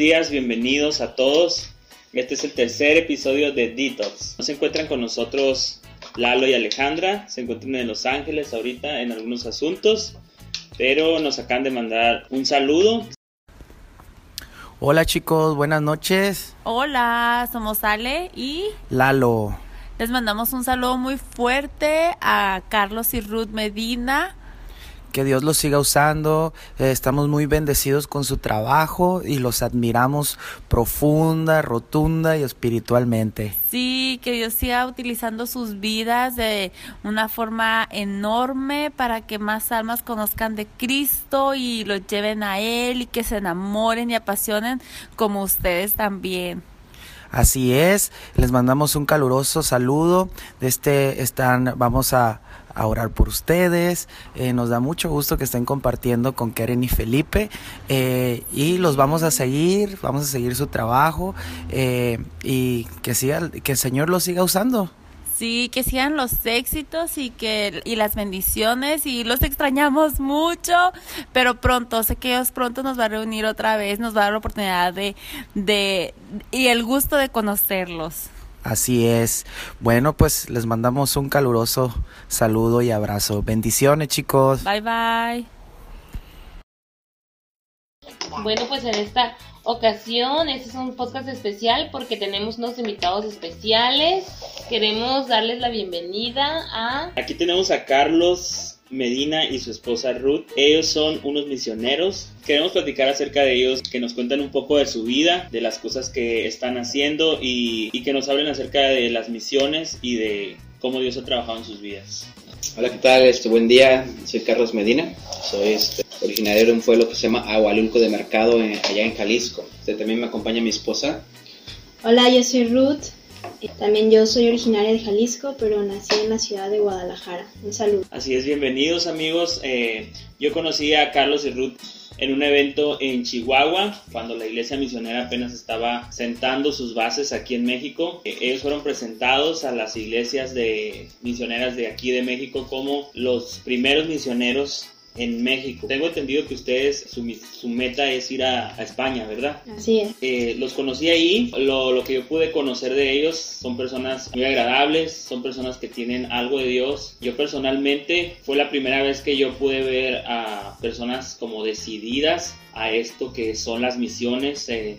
días, bienvenidos a todos. Este es el tercer episodio de Detox. Se encuentran con nosotros Lalo y Alejandra, se encuentran en Los Ángeles ahorita en algunos asuntos, pero nos acaban de mandar un saludo. Hola chicos, buenas noches. Hola, somos Ale y Lalo. Les mandamos un saludo muy fuerte a Carlos y Ruth Medina que Dios los siga usando. Eh, estamos muy bendecidos con su trabajo y los admiramos profunda, rotunda y espiritualmente. Sí, que Dios siga utilizando sus vidas de una forma enorme para que más almas conozcan de Cristo y los lleven a Él y que se enamoren y apasionen como ustedes también. Así es, les mandamos un caluroso saludo. De este están, vamos a a orar por ustedes. Eh, nos da mucho gusto que estén compartiendo con Karen y Felipe eh, y los vamos a seguir, vamos a seguir su trabajo eh, y que, siga, que el Señor los siga usando. Sí, que sigan los éxitos y que y las bendiciones y los extrañamos mucho, pero pronto, sé que Dios pronto nos va a reunir otra vez, nos va a dar la oportunidad de, de y el gusto de conocerlos. Así es. Bueno, pues les mandamos un caluroso saludo y abrazo. Bendiciones, chicos. Bye bye. Bueno, pues en esta ocasión, este es un podcast especial porque tenemos unos invitados especiales. Queremos darles la bienvenida a... Aquí tenemos a Carlos Medina y su esposa Ruth. Ellos son unos misioneros. Queremos platicar acerca de ellos, que nos cuenten un poco de su vida, de las cosas que están haciendo y, que nos hablen acerca de las misiones y de cómo Dios ha trabajado en sus vidas. Hola, ¿qué tal? Este, buen día. Soy Carlos Medina. Soy este, originario de un pueblo que se llama Agualulco de Mercado, allá en Jalisco. Este, también me acompaña mi esposa. Hola, yo soy Ruth. También yo soy originaria de Jalisco, pero nací en la ciudad de Guadalajara. Un saludo. Así es, bienvenidos amigos. Eh, yo conocí a Carlos y Ruth en un evento en Chihuahua, cuando la iglesia misionera apenas estaba sentando sus bases aquí en México. Eh, ellos fueron presentados a las iglesias de misioneras de aquí de México como los primeros misioneros en México. Tengo entendido que ustedes, su, meta es ir a, España, ¿verdad? Así es. Eh, los conocí ahí, lo, lo, que yo pude conocer de ellos son personas muy agradables, son personas que tienen algo de Dios. Yo personalmente fue la primera vez que yo pude ver a personas como decididas a esto que son las misiones eh,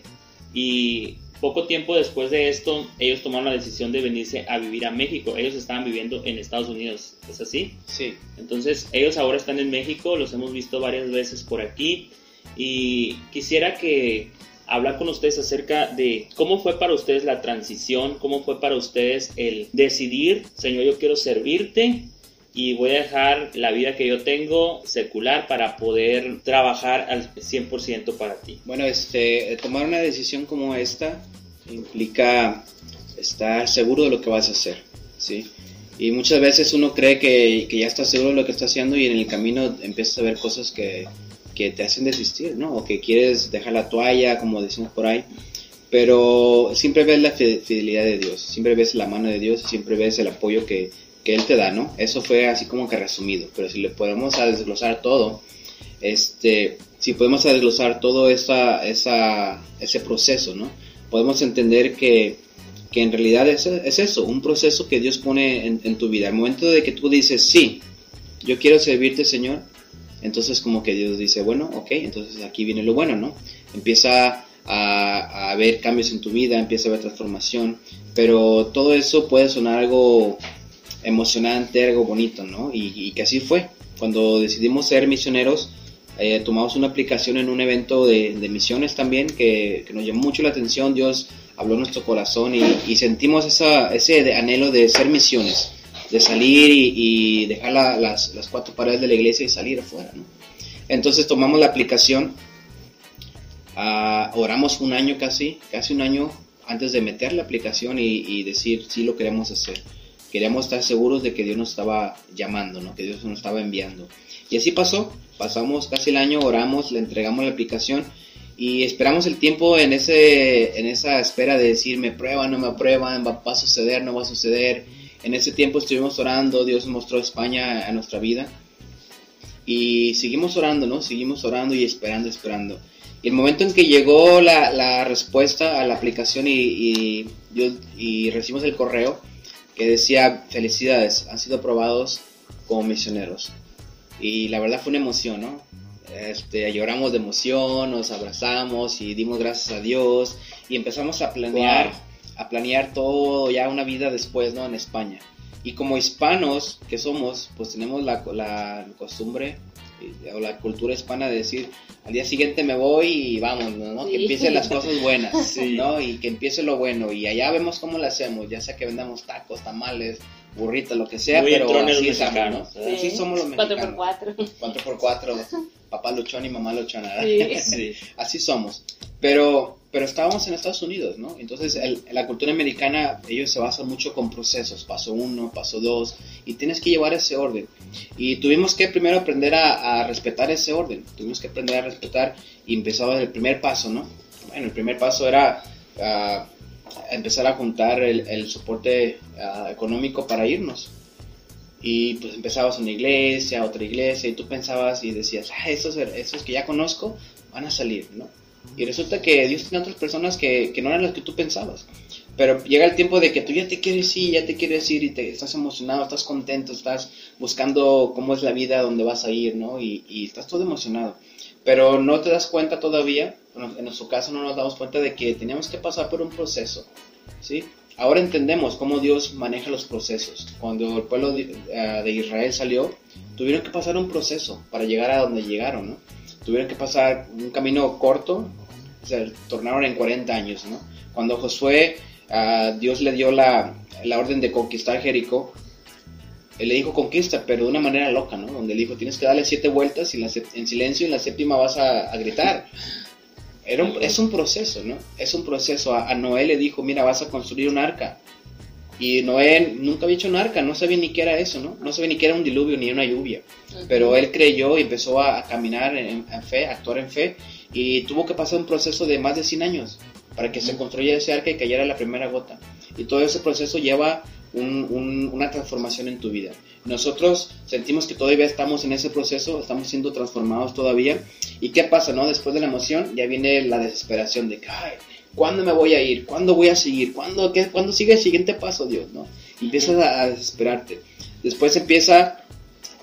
y poco tiempo después de esto, ellos tomaron la decisión de venirse a vivir a México. Ellos estaban viviendo en Estados Unidos, ¿es así? Sí. Entonces, ellos ahora están en México, los hemos visto varias veces por aquí y quisiera que hablar con ustedes acerca de cómo fue para ustedes la transición, cómo fue para ustedes el decidir, Señor, yo quiero servirte y voy a dejar la vida que yo tengo secular para poder trabajar al 100% para ti. Bueno, este, tomar una decisión como esta implica estar seguro de lo que vas a hacer, ¿sí? Y muchas veces uno cree que, que ya está seguro de lo que está haciendo y en el camino empiezas a ver cosas que, que te hacen desistir, ¿no? O que quieres dejar la toalla, como decimos por ahí. Pero siempre ves la fidelidad de Dios, siempre ves la mano de Dios, siempre ves el apoyo que, que Él te da, ¿no? Eso fue así como que resumido, pero si le podemos desglosar todo, este, si podemos desglosar todo esa, esa, ese proceso, ¿no? Podemos entender que, que en realidad es, es, eso, un proceso que Dios pone en, tu vida. Al momento de que tú dices, sí, yo quiero servirte, Señor, entonces como que Dios dice, bueno, ok, entonces aquí viene lo bueno, ¿no? Empieza a, a haber cambios en tu vida, empieza a haber transformación, pero todo eso puede sonar algo emocionante, algo bonito, ¿no? Y, que así fue. Cuando decidimos ser misioneros, eh, tomamos una aplicación en un evento de, misiones también que, nos llamó mucho la atención. Dios habló nuestro corazón y, sentimos esa, ese anhelo de ser misiones, de salir y, dejar las, cuatro paredes de la iglesia y salir afuera, ¿no? Entonces tomamos la aplicación, ah, oramos un año casi, casi un año antes de meter la aplicación y, decir sí lo queremos hacer queríamos estar seguros de que Dios nos estaba llamando, ¿no? que Dios nos estaba enviando. Y así pasó, pasamos casi el año, oramos, le entregamos la aplicación y esperamos el tiempo en, ese, en esa espera de decir, me prueban, no me aprueban, va, a suceder, no va a suceder. En ese tiempo estuvimos orando, Dios mostró España a nuestra vida y seguimos orando, ¿no? Seguimos orando y esperando, esperando. Y el momento en que llegó la, la respuesta a la aplicación y, y, y recibimos el correo que decía, felicidades, han sido aprobados como misioneros. Y la verdad fue una emoción, ¿no? Este, lloramos de emoción, nos abrazamos y dimos gracias a Dios y empezamos a planear, Wow. a planear todo ya una vida después, ¿no? En España. Y como hispanos que somos, pues tenemos la, la costumbre o la cultura hispana de decir, al día siguiente me voy y vamos, ¿no? Que Sí. empiecen las cosas buenas, Sí. ¿no? Y que empiece lo bueno. Y allá vemos cómo lo hacemos, ya sea que vendamos tacos, tamales, burritas, lo que sea, Muy pero así estamos, ¿no? ¿verdad? Así somos los Cuatro mexicanos. por cuatro. 4 por 4 papá luchón y mamá luchona. Sí. Sí. Así somos. Pero, pero estábamos en Estados Unidos, ¿no? Entonces, el- la cultura americana, ellos se basan mucho con procesos, paso uno, paso dos, y tienes que llevar ese orden. Y tuvimos que primero aprender a, a respetar ese orden, tuvimos que aprender a respetar y empezaba el primer paso, ¿no? Bueno, el primer paso era ah, empezar a juntar el, soporte ah, económico para irnos. Y pues empezabas una iglesia, otra iglesia, y tú pensabas y decías, ah, esos, esos que ya conozco van a salir, ¿no? Y resulta que Dios tiene otras personas que, que no eran las que tú pensabas. Pero llega el tiempo de que tú ya te quieres ir, ya te quieres ir y te estás emocionado, estás contento, estás buscando cómo es la vida, dónde vas a ir, ¿no? Y, y estás todo emocionado. Pero no te das cuenta todavía, en nuestro caso no nos damos cuenta de que teníamos que pasar por un proceso, ¿sí? Ahora entendemos cómo Dios maneja los procesos. Cuando el pueblo de, eh, de Israel salió, tuvieron que pasar un proceso para llegar a donde llegaron, ¿no? Tuvieron que pasar un camino corto, se tornaron en 40 años, ¿no? Cuando Josué, ah, Dios le dio la, la orden de conquistar Jericó, él le dijo conquista, pero de una manera loca, ¿no? Donde le dijo, tienes que darle siete vueltas en silencio y en la séptima vas a, gritar. Era es un proceso, ¿no? Es un proceso. A, a Noé le dijo, mira, vas a construir un arca. Y Noé nunca había hecho un arca, no sabía ni qué era eso, ¿no? No sabía ni qué era un diluvio ni una lluvia. Pero él creyó y empezó a, a caminar en, en fe, a actuar en fe, y tuvo que pasar un proceso de más de 100 años para que se construyera ese arca y cayera la primera gota. Y todo ese proceso lleva un- un- una transformación en tu vida. Nosotros sentimos que todavía estamos en ese proceso, estamos siendo transformados todavía. ¿Y qué pasa, no? Después de la emoción ya viene la desesperación de que, ay, ¿cuándo me voy a ir? ¿Cuándo voy a seguir? ¿Cuándo, qué, ¿cuándo sigue el siguiente paso, Dios? ¿no? Empiezas a, a desesperarte. Después empieza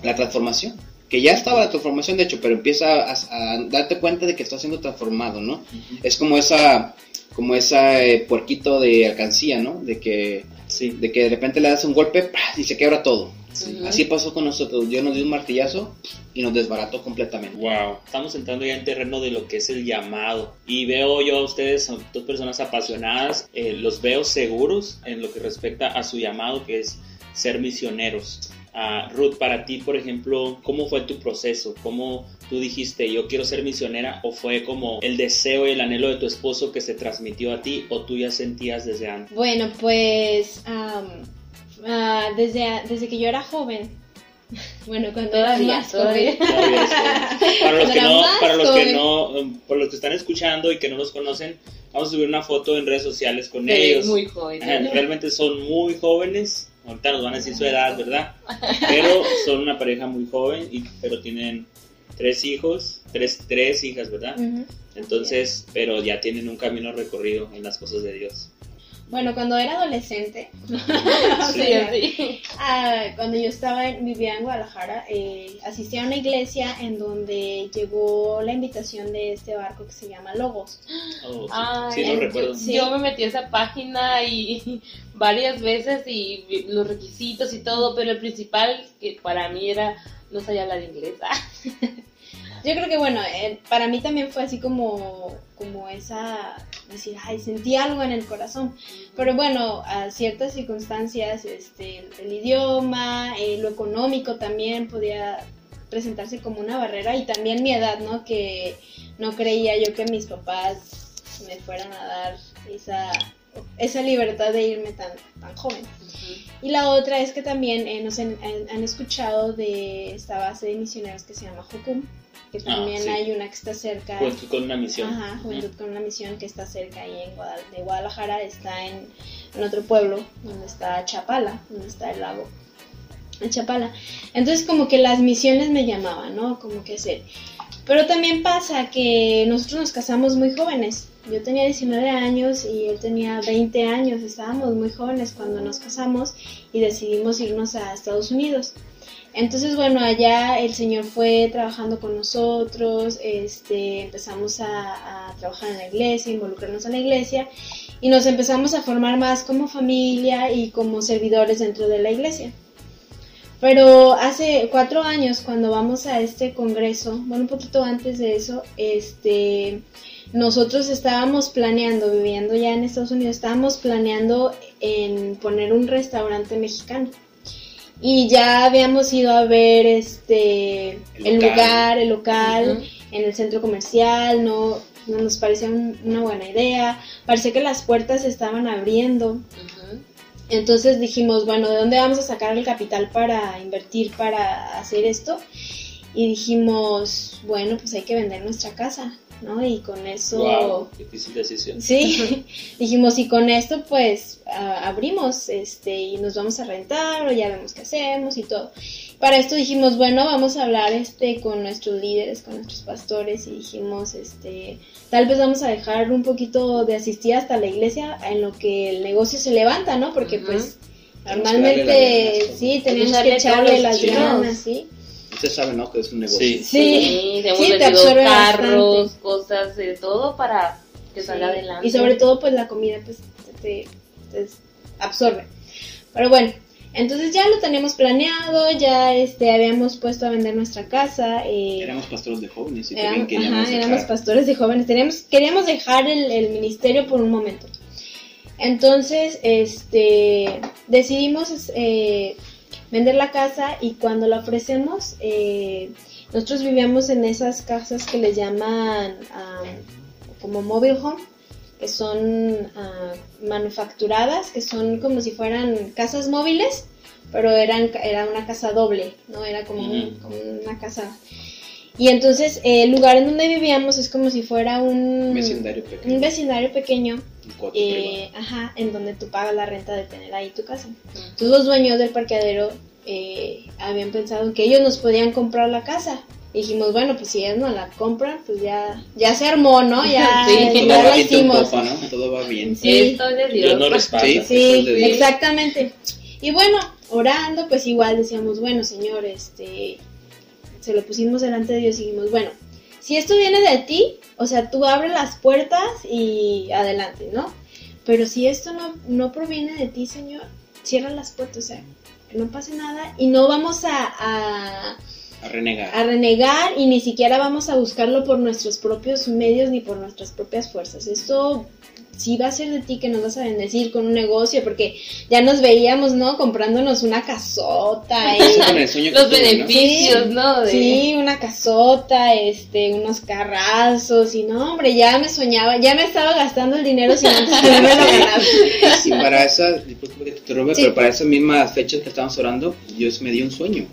la transformación. Que ya estaba la transformación, de hecho, pero empieza a, a darte cuenta de que estás siendo transformado, ¿no? Es como esa, como esa eh, puerquito de alcancía, ¿no? De que, Sí. de que de repente le das un golpe y se quebra todo. Así pasó con nosotros. Dios nos dio un martillazo y nos desbarató completamente. Wow, estamos entrando ya en terreno de lo que es el llamado y veo yo a ustedes, son dos personas apasionadas, eh, los veo seguros en lo que respecta a su llamado que es ser misioneros. Ah, Ruth, para ti, por ejemplo, ¿cómo fue tu proceso? ¿Cómo tú dijiste yo quiero ser misionera o fue como el deseo y el anhelo de tu esposo que se transmitió a ti o tú ya sentías desde antes? Bueno, pues ah, desde, desde que yo era joven, bueno, cuando Todavía, era más todavía. joven, Todavía. Para los que no, para los que no, por los que están escuchando y que no los conocen, vamos a subir una foto en redes sociales con ellos. muy joven. Ajá, Realmente son muy jóvenes. Ahorita nos van a decir su edad, ¿verdad? Pero son una pareja muy joven, y, pero tienen tres hijos, tres, tres hijas, ¿verdad? Entonces, pero ya tienen un camino recorrido en las cosas de Dios. Bueno, cuando era adolescente, Sí, sí. ah, cuando yo estaba en- vivía en Guadalajara, eh, asistí a una iglesia en donde llegó la invitación de este barco que se llama Logos. Oh, sí, Ay, sí, lo recuerdo. sí. Yo me metí a esa página y varias veces y los requisitos y todo, pero el principal que para mí era no sabía hablar inglés. Yo creo que bueno, eh, para mí también fue así como, como esa, decir, ay, sentí algo en el corazón. Pero bueno, a ciertas circunstancias, este, el idioma, eh, lo económico también podía presentarse como una barrera y también mi edad, ¿no? Que no creía yo que mis papás me fueran a dar esa, esa libertad de irme tan, tan joven. Y la otra es que también eh, nos han, han- han escuchado de esta base de misioneros que se llama Jucum, que también sí. hay una que está cerca. Juventud con una misión. Ajá, Juventud con una misión que está cerca ahí en Guadal- de Guadalajara, está en, en otro pueblo, donde está Chapala, donde está el lago de Chapala. Entonces como que las misiones me llamaban, ¿no? Como que hacer. Pero también pasa que nosotros nos casamos muy jóvenes. Yo tenía 19 años y él tenía 20 años. Estábamos muy jóvenes cuando nos casamos y decidimos irnos a Estados Unidos. Entonces, bueno, allá el Señor fue trabajando con nosotros, este, empezamos a, trabajar en la iglesia, involucrarnos en la iglesia y nos empezamos a formar más como familia y como servidores dentro de la iglesia. Pero hace cuatro años, cuando vamos a este congreso, bueno, un poquito antes de eso, este, nosotros estábamos planeando, viviendo ya en Estados Unidos, estábamos planeando en poner un restaurante mexicano. Y ya habíamos ido a ver este el, el lugar, el local, uh -huh. en el centro comercial, no, no nos parecía un, una buena idea. Parecía que las puertas se estaban abriendo. Uh -huh. Entonces dijimos, bueno, ¿de dónde vamos a sacar el capital para invertir para hacer esto? Y dijimos, bueno, pues hay que vender nuestra casa, ¿no? Y con eso... Wow, difícil decisión. Sí, dijimos, y con esto pues abrimos este y nos vamos a rentar o ya vemos qué hacemos y todo. Para esto dijimos, bueno, vamos a hablar este con nuestros líderes, con nuestros pastores y dijimos, este, tal vez vamos a dejar un poquito de asistir hasta la iglesia en lo que el negocio se levanta, ¿no? Porque uh -huh. pues normalmente sí, tenemos que echarle las ganas, ¿sí? Usted sabe, ¿no? Que es un negocio. Sí, sí, sí hemos sí, vendido carros, bastante. cosas, de todo para que salga sí. adelante. Y sobre todo, pues la comida, pues te, te, absorbe. Pero bueno, entonces ya lo tenemos planeado, ya este habíamos puesto a vender nuestra casa. Eh, éramos pastores de jóvenes y eran, también ajá, dejar... éramos pastores de jóvenes. Teníamos, queríamos dejar el, el, ministerio por un momento. Entonces, este, decidimos eh, vender la casa y cuando la ofrecemos, eh, nosotros vivíamos en esas casas que les llaman um, como mobile home, que son uh, manufacturadas, que son como si fueran casas móviles, pero eran, era una casa doble, ¿no? Era como, un, como una casa... Y entonces eh, el lugar en donde vivíamos es como si fuera un vecindario pequeño, un vecindario pequeño eh, ajá, en donde tú pagas la renta de tener ahí tu casa. Entonces los dueños del parqueadero eh, habían pensado que ellos nos podían comprar la casa. Y dijimos, bueno, pues si ellos nos la compran, pues ya, ya se armó, ¿no? Ya, sí, ya la hicimos. Popa, ¿no? Todo va bien. Sí, Esto de Dios. Dios no respalda. Sí, sí exactamente. Y bueno, orando, pues igual decíamos, bueno, Señor, este, se lo pusimos delante de Dios y dijimos, bueno, si esto viene de ti, o sea, tú abres las puertas y adelante, ¿no? Pero si esto no, no proviene de ti, Señor, cierra las puertas, o sea, que no pase nada y no vamos a, a, a, renegar. a renegar y ni siquiera vamos a buscarlo por nuestros propios medios ni por nuestras propias fuerzas. Esto sí va a ser de ti que nos vas a bendecir con un negocio, porque ya nos veíamos, ¿no? Comprándonos una casota. Y los beneficios, ¿no? De... Sí, una casota, este, unos carrazos, y no, hombre, ya me soñaba, ya me estaba gastando el dinero sin antes que me lo. Sí, para esa, disculpe que te interrumpa, sí. pero para esas mismas fechas que estábamos orando, Dios me dio un sueño.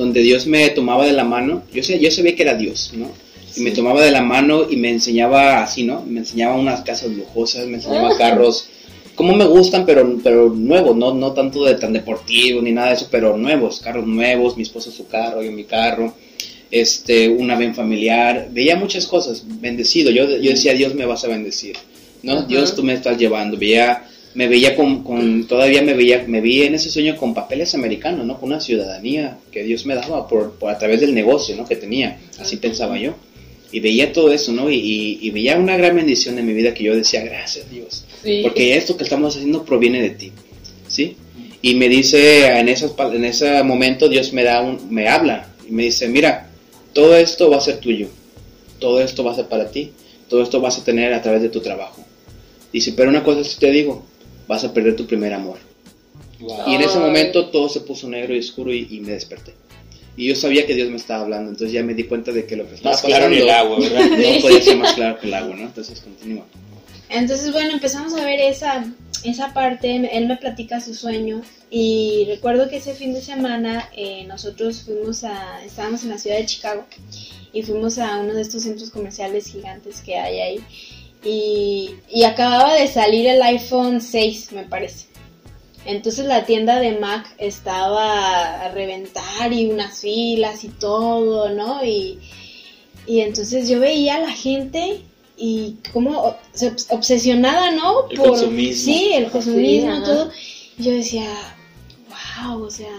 Donde Dios me tomaba de la mano, yo, sé, yo sabía que era Dios, ¿no? y me tomaba de la mano y me enseñaba así, ¿no? Me enseñaba unas casas lujosas, me enseñaba carros, como me gustan, pero, pero nuevos, no, no tanto de tan deportivo ni nada de eso, pero nuevos, carros nuevos, mi esposa su carro, yo mi carro, este, una ven familiar, veía muchas cosas, bendecido, yo, yo decía, Dios me vas a bendecir, ¿no? Dios tú me estás llevando, veía, me veía con, con, todavía me veía, me vi en ese sueño con papeles americanos, ¿no? Con una ciudadanía que Dios me daba por, por a través del negocio, ¿no? Que tenía, así pensaba yo y veía todo eso, ¿no? Y, y, y, veía una gran bendición en mi vida que yo decía, gracias Dios, sí. porque esto que estamos haciendo proviene de ti, ¿sí? Y me dice, en, esos, en ese momento Dios me da un, me habla y me dice, mira, todo esto va a ser tuyo, todo esto va a ser para ti, todo esto vas a tener a través de tu trabajo. Dice, pero una cosa sí te digo, vas a perder tu primer amor. Wow. Y en ese momento todo se puso negro y oscuro y, y me desperté y yo sabía que Dios me estaba hablando, entonces ya me di cuenta de que lo que estaba más claro que el agua, ¿verdad? No podía ser más claro que el agua, ¿no? Entonces continúa. Entonces, bueno, empezamos a ver esa, esa parte, él me platica su sueño y recuerdo que ese fin de semana eh, nosotros fuimos a, estábamos en la ciudad de Chicago y fuimos a uno de estos centros comerciales gigantes que hay ahí y, y acababa de salir el iPhone 6, me parece. Entonces la tienda de Mac estaba a reventar y unas filas y todo, ¿no? Y, Y entonces yo veía a la gente y como se obs- obsesionada, ¿no? El consumismo. Sí, el consumismo, todo. Y yo decía, wow, o sea,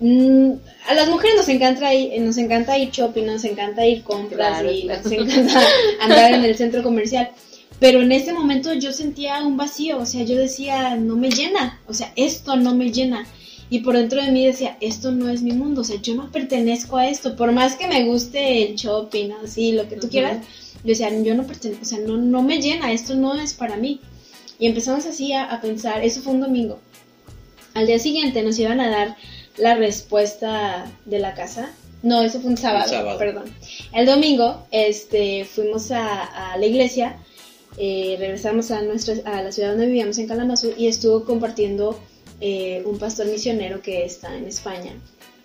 mm, a las mujeres nos encanta ir, nos encanta ir shopping, nos encanta ir compras Claro, y claro. nos encanta andar en el centro comercial. Pero en ese momento yo sentía un vacío, o sea, yo decía, no me llena, o sea, esto no me llena. Y por dentro de mí decía, esto no es mi mundo, o sea, yo no pertenezco a esto, por más que me guste el shopping, así, lo que tú quieras, yo decía, yo no pertenezco, o sea, no, no me llena, esto no es para mí. Y empezamos así a, a pensar, eso fue un domingo. Al día siguiente nos iban a dar la respuesta de la casa. No, eso fue un sábado, sábado. perdón. El domingo, este, fuimos a, a la iglesia, eh, regresamos a nuestra, a la ciudad donde vivíamos en Kalamazoo y estuvo compartiendo eh, un pastor misionero que está en España.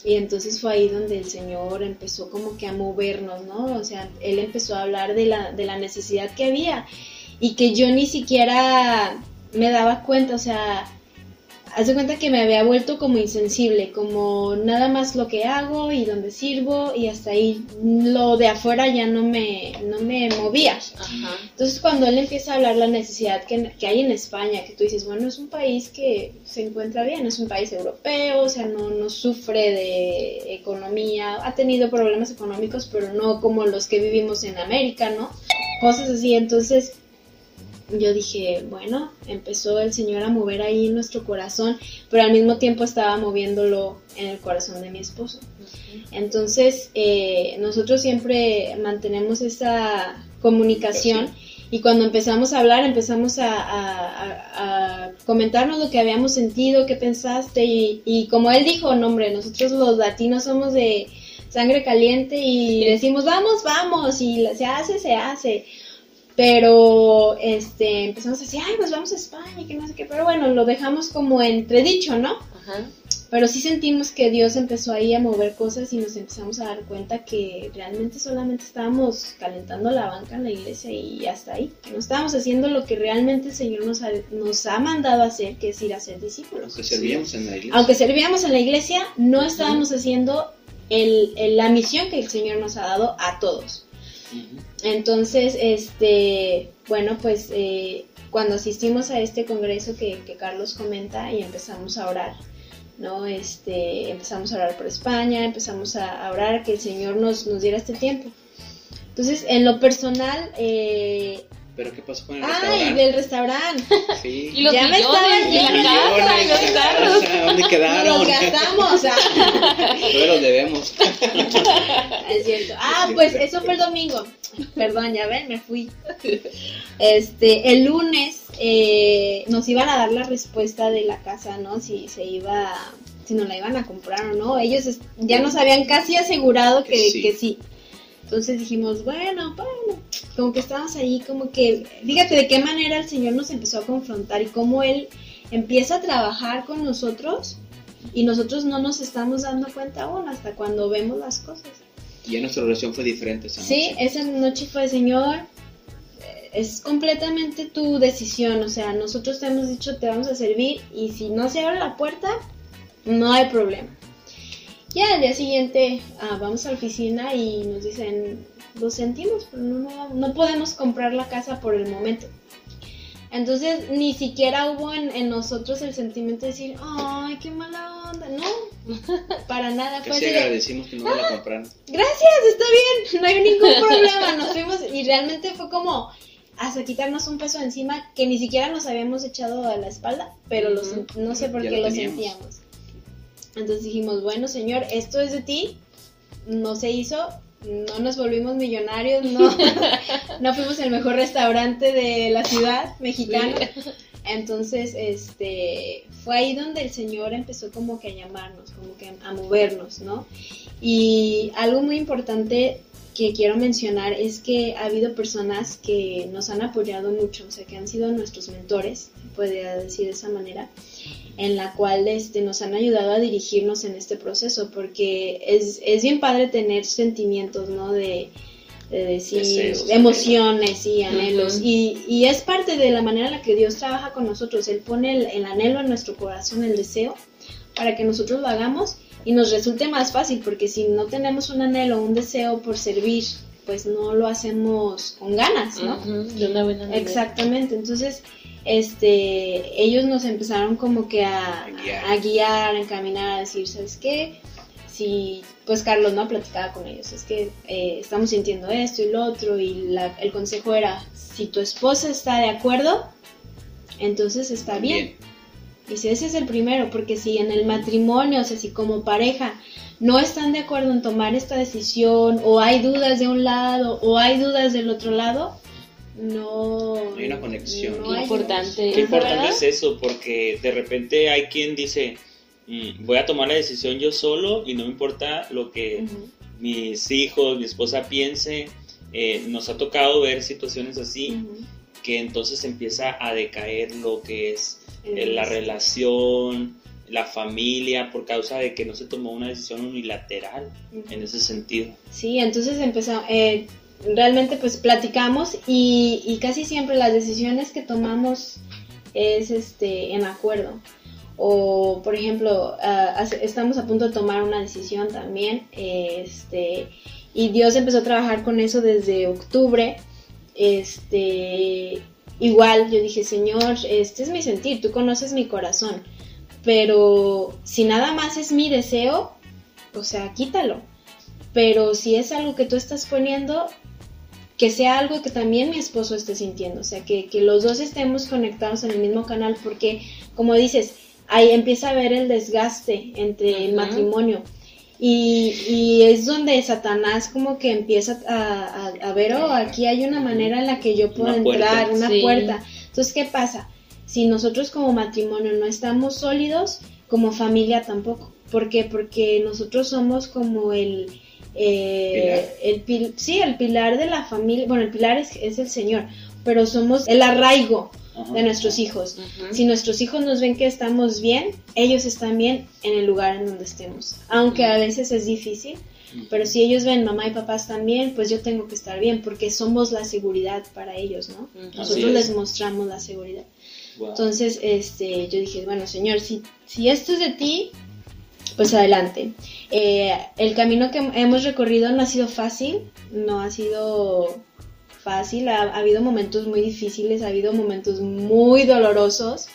Y entonces fue ahí donde el Señor empezó como que a movernos, ¿no? O sea, Él empezó a hablar de la, de la necesidad que había y que yo ni siquiera me daba cuenta, o sea, haz de cuenta que me había vuelto como insensible, como nada más lo que hago y donde sirvo y hasta ahí lo de afuera ya no me, no me movía. Ajá. Entonces cuando él empieza a hablar la necesidad que, que hay en España, que tú dices, bueno, es un país que se encuentra bien, es un país europeo, o sea, no, no sufre de economía, ha tenido problemas económicos, pero no como los que vivimos en América, ¿no? Cosas así, entonces yo dije, bueno, empezó el Señor a mover ahí nuestro corazón, pero al mismo tiempo estaba moviéndolo en el corazón de mi esposo. Entonces, eh, nosotros siempre mantenemos esa comunicación y cuando empezamos a hablar, empezamos a, a- a- a comentarnos lo que habíamos sentido, qué pensaste y, y como él dijo, no hombre, nosotros los latinos somos de sangre caliente y decimos, vamos, vamos, y se hace, se hace. Pero este empezamos a decir, ay, pues vamos a España, que no sé qué. Pero bueno, lo dejamos como entredicho, ¿no? Ajá. Pero sí sentimos que Dios empezó ahí a mover cosas y nos empezamos a dar cuenta que realmente solamente estábamos calentando la banca en la iglesia y hasta ahí. Que no estábamos haciendo lo que realmente el Señor nos ha, nos ha mandado a hacer, que es ir a ser discípulos. Aunque servíamos en la iglesia. Aunque servíamos en la iglesia, no estábamos haciendo el- el- la misión que el Señor nos ha dado a todos. Entonces, este, bueno, pues eh, cuando asistimos a este congreso que, Carlos comenta y empezamos a orar, ¿no? Este, empezamos a orar por España, empezamos a, a orar que el Señor nos, nos diera este tiempo. Entonces, en lo personal, eh, Pero ¿qué pasó con el ay, restaurante? del restaurante, Sí. Y los Ya me millones estaba y la casa y los carros. ¿Dónde nos quedaron? los gastamos, ah. Los debemos. Es cierto. Ah, pues eso fue el domingo. Perdón, ya ven, me fui. Este, el lunes eh, nos iban a dar la respuesta de la casa, ¿no? Si se iba, si nos la iban a comprar o no. Ellos ya nos habían casi asegurado que, Que sí. que sí. Entonces dijimos, bueno, bueno, como que estábamos ahí, como que, fíjate de qué manera el Señor nos empezó a confrontar y cómo Él empieza a trabajar con nosotros y nosotros no nos estamos dando cuenta aún hasta cuando vemos las cosas. Y ya nuestra relación fue diferente esa Sí, noche. esa noche fue, Señor, es completamente tu decisión, o sea, nosotros te hemos dicho te vamos a servir y si no se abre la puerta, no hay problema. Ya al día siguiente ah, vamos a la oficina y nos dicen, lo sentimos, pero no, no, no podemos comprar la casa por el momento. Entonces ni siquiera hubo en, en nosotros el sentimiento de decir, ay, qué mala onda, no, para nada. Fue agradecimos que no la compraron. gracias, está bien, no hay ningún problema. Nos fuimos y realmente fue como hasta quitarnos un peso encima que ni siquiera nos habíamos echado a la espalda, pero no sé por Ya qué lo sentíamos. Entonces dijimos, bueno, Señor, esto es de ti, no se hizo, no nos volvimos millonarios, no, no fuimos el mejor restaurante de la ciudad mexicana. Entonces, este, fue ahí donde el Señor empezó como que a llamarnos, como que a movernos, ¿no? Y algo muy importante que quiero mencionar es que ha habido personas que nos han apoyado mucho, o sea, que han sido nuestros mentores, podría decir de esa manera, en la cual este, nos han ayudado a dirigirnos en este proceso, porque es, es bien padre tener sentimientos, ¿no? De, de decir, Deseos, emociones y anhelos, y, y es parte de la manera en la que Dios trabaja con nosotros, Él pone el, el anhelo en nuestro corazón, el deseo, para que nosotros lo hagamos y nos resulte más fácil, porque si no tenemos un anhelo, un deseo por servir pues no lo hacemos con ganas, ¿no? De una buena manera. Exactamente, entonces este ellos nos empezaron como que a, A guiar. a guiar, a encaminar, a decir, ¿sabes qué? Si, pues Carlos no platicaba con ellos, es que eh, estamos sintiendo esto y lo otro, y la- el consejo era, si tu esposa está de acuerdo, entonces está bien. Y si ese es el primero, porque si en el matrimonio, o sea, si como pareja no están de acuerdo en tomar esta decisión, o hay dudas de un lado, o hay dudas del otro lado, no... No hay una conexión. no hay- Importante. Qué importante ¿verdad? es eso, porque de repente hay quien dice, "Mm, voy a tomar la decisión yo solo y no me importa lo que mis hijos, mi esposa piense. Eh, nos ha tocado ver situaciones así, que entonces empieza a decaer lo que es eh, Es- la relación, la familia, por causa de que no se tomó una decisión unilateral en ese sentido. Sí, entonces empezamos, eh, realmente pues platicamos y, y casi siempre las decisiones que tomamos es este en acuerdo. O por ejemplo, hace- estamos a punto de tomar una decisión también, este, y Dios empezó a trabajar con eso desde octubre. Este, igual yo dije, Señor, este es mi sentir, tú conoces mi corazón, pero si nada más es mi deseo, o sea, quítalo. Pero si es algo que tú estás poniendo, que sea algo que también mi esposo esté sintiendo, o sea, que, que los dos estemos conectados en el mismo canal, porque como dices, ahí empieza a haber el desgaste entre el matrimonio. Y, y es donde Satanás como que empieza a, a- a ver, oh, aquí hay una manera en la que yo puedo Una puerta. entrar, una Sí. puerta. Entonces, ¿qué pasa? Si nosotros como matrimonio no estamos sólidos, como familia tampoco. ¿Por qué? Porque nosotros somos como el... eh, el pil- sí, el pilar de la familia, bueno, el pilar es, es el Señor, pero somos el arraigo Ajá. de nuestros hijos. Si nuestros hijos nos ven que estamos bien, ellos están bien en el lugar en donde estemos. Aunque a veces es difícil, pero si ellos ven mamá y papá están bien, pues yo tengo que estar bien porque somos la seguridad para ellos, ¿no? Nosotros es. les mostramos la seguridad. Wow. Entonces, este, yo dije, bueno, Señor, si, si esto es de ti, pues adelante. Eh, el camino que hemos recorrido no ha sido fácil, no ha sido fácil, ha, ha habido momentos muy difíciles, ha habido momentos muy dolorosos.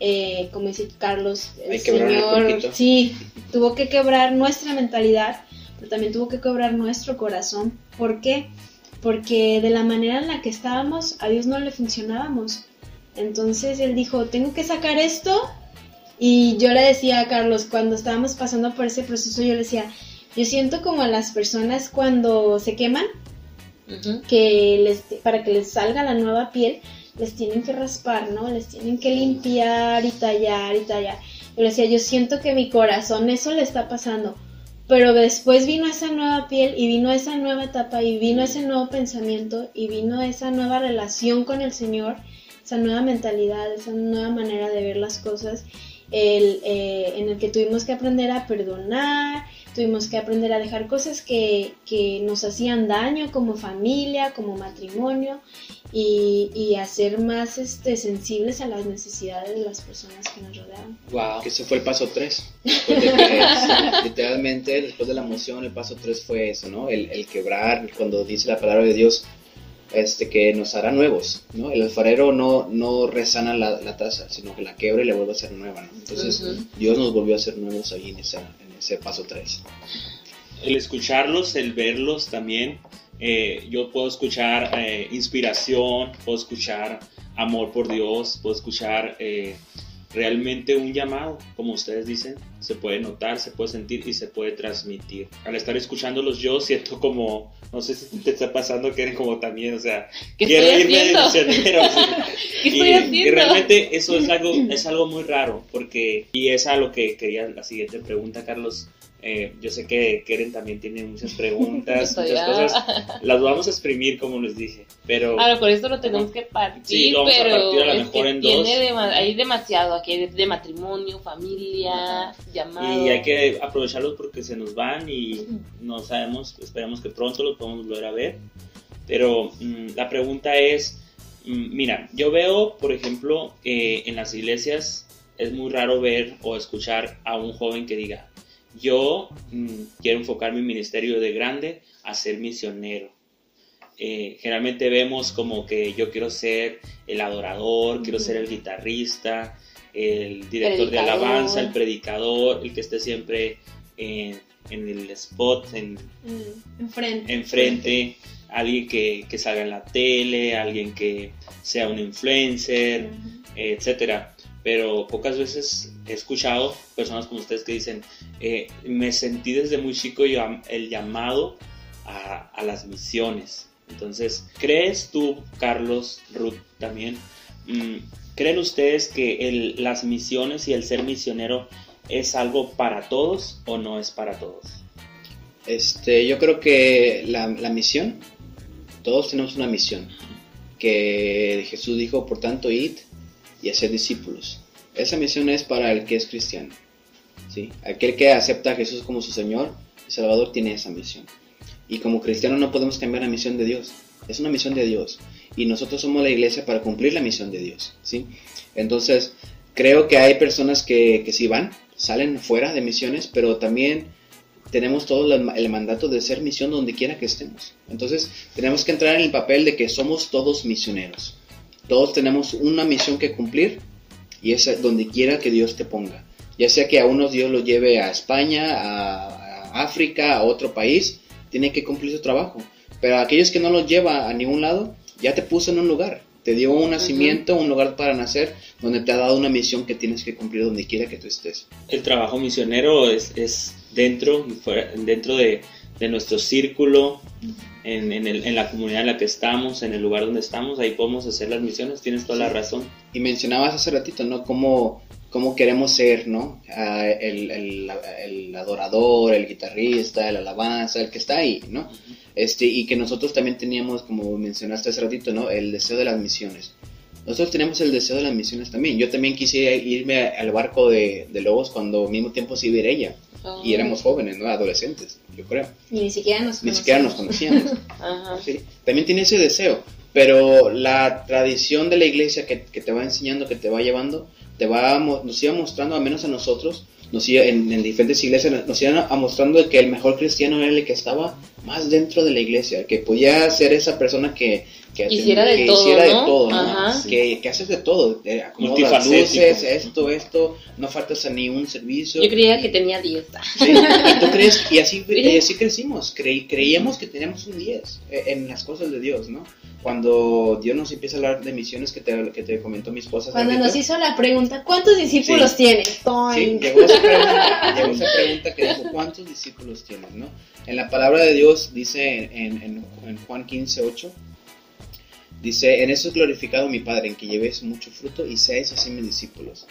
Eh, como dice Carlos, el Hay Señor, sí, tuvo que quebrar nuestra mentalidad, pero también tuvo que quebrar nuestro corazón. ¿Por qué? Porque de la manera en la que estábamos, a Dios no le funcionábamos. Entonces él dijo, tengo que sacar esto. Y yo le decía a Carlos, cuando estábamos pasando por ese proceso, yo le decía, yo siento como a las personas cuando se queman, que les, para que les salga la nueva piel, les tienen que raspar, ¿no? Les tienen que limpiar y tallar y tallar. Yo le decía, yo siento que mi corazón eso le está pasando. Pero después vino esa nueva piel y vino esa nueva etapa y vino ese nuevo pensamiento y vino esa nueva relación con el Señor, esa nueva mentalidad, esa nueva manera de ver las cosas, el, eh, en el que tuvimos que aprender a perdonar, tuvimos que aprender a dejar cosas que, que nos hacían daño como familia, como matrimonio y, y a ser más este, sensibles a las necesidades de las personas que nos rodeaban. Wow. Que ese fue el paso 3. literalmente, después de la emoción, el paso 3 fue eso, ¿no? El, el quebrar, cuando dice la palabra de Dios, este, que nos hará nuevos, ¿no? El alfarero no, no resana la, la taza, sino que la quebra y la vuelve a hacer nueva, ¿no? Entonces. Dios nos volvió a hacer nuevos ahí en, esa, en ese paso 3. el escucharlos, el verlos también. eh, yo puedo escuchar eh, inspiración, puedo escuchar amor por Dios, puedo escuchar eh, realmente un llamado, como ustedes dicen, se puede notar, se puede sentir y se puede transmitir. Al estar escuchándolos yo siento como, no sé si te está pasando que eres como también, o sea, ¿Qué quiero irme de misionero. sí. ¿Qué y, estoy y realmente eso es algo, es algo muy raro, porque, y es a lo que quería la siguiente pregunta, Carlos. Eh, yo sé que Keren también tiene muchas preguntas, muchas cosas. Las vamos a exprimir, como les dije, pero Ahora, por esto lo tenemos que partir, Sí, lo vamos a pero partir a lo mejor en dos. dema- hay demasiado aquí, hay de, de matrimonio, familia, llamado. y hay que aprovecharlos porque se nos van y no sabemos, esperamos que pronto los podamos volver a ver. Pero mm, la pregunta es, mm, mira, yo veo, por ejemplo, eh, en las iglesias es muy raro ver o escuchar a un joven que diga, yo mm, quiero enfocar mi ministerio de grande a ser misionero. eh, generalmente vemos como que yo quiero ser el adorador, quiero ser el guitarrista, el director de alabanza, el predicador, el que esté siempre en, en el spot, en, Mm, Enfrente. enfrente, alguien que, que salga en la tele, alguien que sea un influencer, Ujú. eh, etcétera. Pero pocas veces he escuchado personas como ustedes que dicen, eh, me sentí desde muy chico el llamado a, a las misiones. Entonces, ¿crees tú, Carlos, Ruth también? mm, ¿Creen ustedes que el- las misiones y el ser misionero es algo para todos o no es para todos? Este, yo creo que la, la misión, todos tenemos una misión, que Jesús dijo, por tanto, id y hacer discípulos. Esa misión es para el que es cristiano. ¿sí? Aquel que acepta a Jesús como su Señor y Salvador tiene esa misión. Y como cristiano no podemos cambiar la misión de Dios. Es una misión de Dios. Y nosotros somos la iglesia para cumplir la misión de Dios. ¿sí? Entonces, creo que hay personas que, que sí van, salen fuera de misiones, pero también tenemos todo el, mandato de ser misión donde quiera que estemos. Entonces, tenemos que entrar en el papel de que somos todos misioneros. Todos tenemos una misión que cumplir y es donde quiera que Dios te ponga. Ya sea que a unos Dios los lleve a España, a, a África, a otro país, tiene que cumplir su trabajo. Pero a aquellos que no los lleva a ningún lado, ya te puso en un lugar. Te dio un nacimiento, un lugar para nacer, donde te ha dado una misión que tienes que cumplir donde quiera que tú estés. el trabajo misionero es, es dentro y fuera, dentro de, de nuestro círculo, en, en, el- en la comunidad en la que estamos, en el lugar donde estamos, ahí podemos hacer las misiones, tienes toda la razón. y mencionabas hace ratito, ¿no? Cómo, cómo queremos ser, ¿no? Ah, el, el- el adorador, el guitarrista, el alabanza, el que está ahí, ¿no? Este, y que nosotros también teníamos, como mencionaste hace ratito, ¿no? El deseo de las misiones. Nosotros tenemos el deseo de las misiones también. Yo también quise irme al barco de, de lobos cuando al mismo tiempo se iba a ir ella. Oh. Y éramos jóvenes, ¿no? Adolescentes, yo creo. Y ni siquiera nos Ni siquiera nos conocíamos. conocíamos. Ajá. Sí, también tiene ese deseo, pero la tradición de la iglesia que, que te va enseñando, que te va llevando, te va nos iba mostrando, al menos a nosotros, nos iba, en, en diferentes iglesias, nos iban a mostrando que el mejor cristiano era el que estaba más dentro de la iglesia, que podía ser esa persona que, que, Hiciera de que todo, hiciera de ¿no? todo, ¿no? Que, que haces de todo, eh, acomodas Multifacético. luces, esto, esto, no faltas a ni un servicio. Yo creía que tenía 10. Sí, y tú crees, y así, Sí. y así crecimos, creí, creíamos que teníamos un 10 eh, en las cosas de Dios, ¿no? Cuando Dios nos empieza a hablar de misiones que te, que te comentó mi esposa. Cuando ahorita, nos hizo la pregunta, ¿cuántos discípulos Sí. tienes? Sí, llegó esa pregunta, llegó esa pregunta que dijo, ¿cuántos discípulos tienes, no? En la palabra de Dios dice en, en, en Juan 15, 8, dice, en eso es glorificado mi Padre, en que llevéis mucho fruto y seáis así mis discípulos.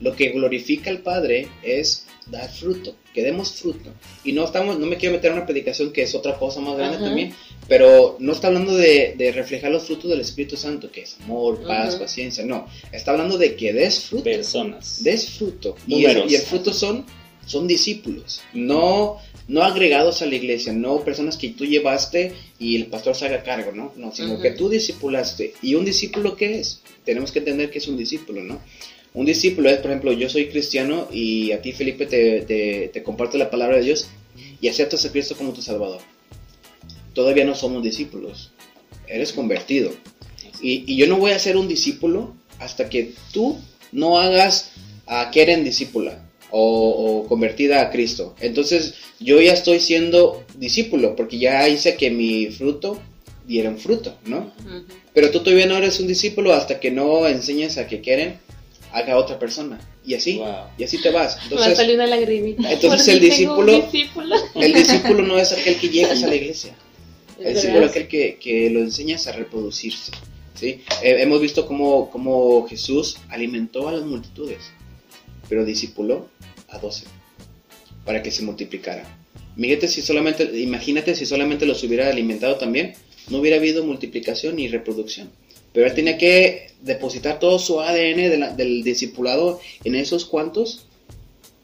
Lo que glorifica al Padre es dar fruto, que demos fruto. Y no estamos, no me quiero meter en una predicación que es otra cosa más grande Ajá. también, pero no está hablando de, de reflejar los frutos del Espíritu Santo, que es amor, paz, Ajá. paciencia, no. Está hablando de que des fruto Personas. des fruto. Y el, y el fruto son, son discípulos, no, no agregados a la iglesia, no personas que tú llevaste y el pastor se haga cargo, ¿no? No, sino Ujú. que tú discipulaste. ¿Y un discípulo qué es? Tenemos que entender que es un discípulo, ¿no? Un discípulo es, por ejemplo, yo soy cristiano y a ti, Felipe, te, te, te comparto la palabra de Dios y aceptas a Cristo como tu Salvador. Todavía no somos discípulos, eres convertido. Y, y yo no voy a ser un discípulo hasta que tú no hagas a Keren discípula o, o convertida a Cristo. Entonces yo ya estoy siendo discípulo porque ya hice que mi fruto diera un fruto, ¿no? Pero tú todavía no eres un discípulo hasta que no enseñes a que Keren haga a otra persona. Y así, Wow. y así te vas. Me va a Entonces salir una lagrimita. entonces el discípulo- discípulo. el discípulo no es aquel que llegas a la iglesia. El discípulo es aquel que, que lo enseñas a reproducirse. ¿sí? Eh, hemos visto cómo, cómo Jesús alimentó a las multitudes, pero discipuló a doce para que se multiplicara. Imagínate si solamente, imagínate si solamente los hubiera alimentado también, no hubiera habido multiplicación ni reproducción. Pero él tenía que depositar todo su ADN del discipulado en esos cuantos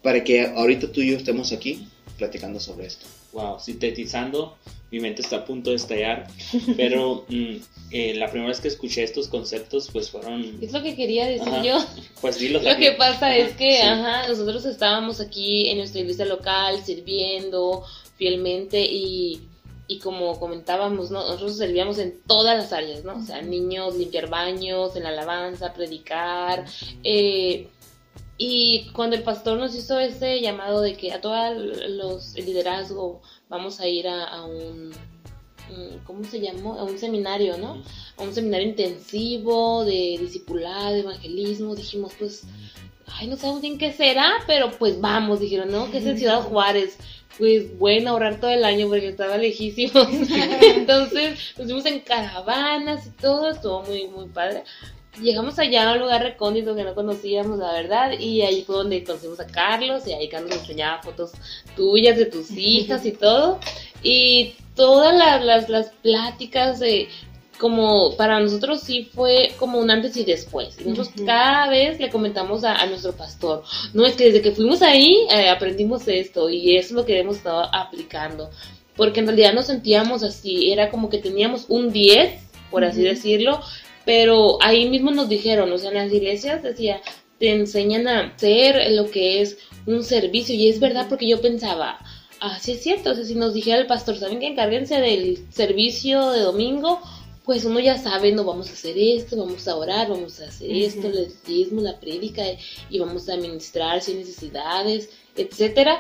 para que ahorita tú y yo estemos aquí platicando sobre esto. Wow, sintetizando, mi mente está a punto de estallar, pero mm, eh, la primera vez que escuché estos conceptos, pues fueron, Es lo que quería decir Ajá. yo. pues dilos Lo que pasa Ajá, es que, sí. ajá, nosotros estábamos aquí en nuestra iglesia local sirviendo fielmente y, y como comentábamos, ¿no? nosotros servíamos en todas las áreas, ¿no? O sea, niños, limpiar baños, en la alabanza, predicar. Eh, y cuando el pastor nos hizo ese llamado de que a todos los el liderazgo vamos a ir a, un, ¿cómo se llamó? A un seminario, ¿no? A un seminario intensivo de discipulado, de evangelismo, dijimos, pues, ay, no sabemos bien qué será, pero pues vamos, dijeron, ¿no? Que es en Ciudad Juárez pues bueno, ahorrar todo el año porque estaba lejísimo. Entonces nos fuimos en caravanas y todo, estuvo muy, muy padre. Llegamos allá a un lugar recóndito que no conocíamos, la verdad, y ahí fue donde conocimos a Carlos, y ahí Carlos nos enseñaba fotos tuyas de tus hijas y todo. Y todas las, las, las pláticas de como para nosotros sí fue como un antes y después. nosotros cada vez le comentamos a, nuestro pastor, no es que desde que fuimos ahí eh, aprendimos esto y eso es lo que hemos estado aplicando. Porque en realidad nos sentíamos así, era como que teníamos un 10, por así decirlo, pero ahí mismo nos dijeron, o sea, en las iglesias decía, te enseñan a hacer lo que es un servicio y es verdad porque yo pensaba, ah, sí es cierto, o sea, si nos dijera el pastor, ¿saben que encárguense del servicio de domingo? pues uno ya sabe, no vamos a hacer esto, vamos a orar, vamos a hacer esto, el diezmo, la prédica y vamos a administrar sin necesidades, etcétera.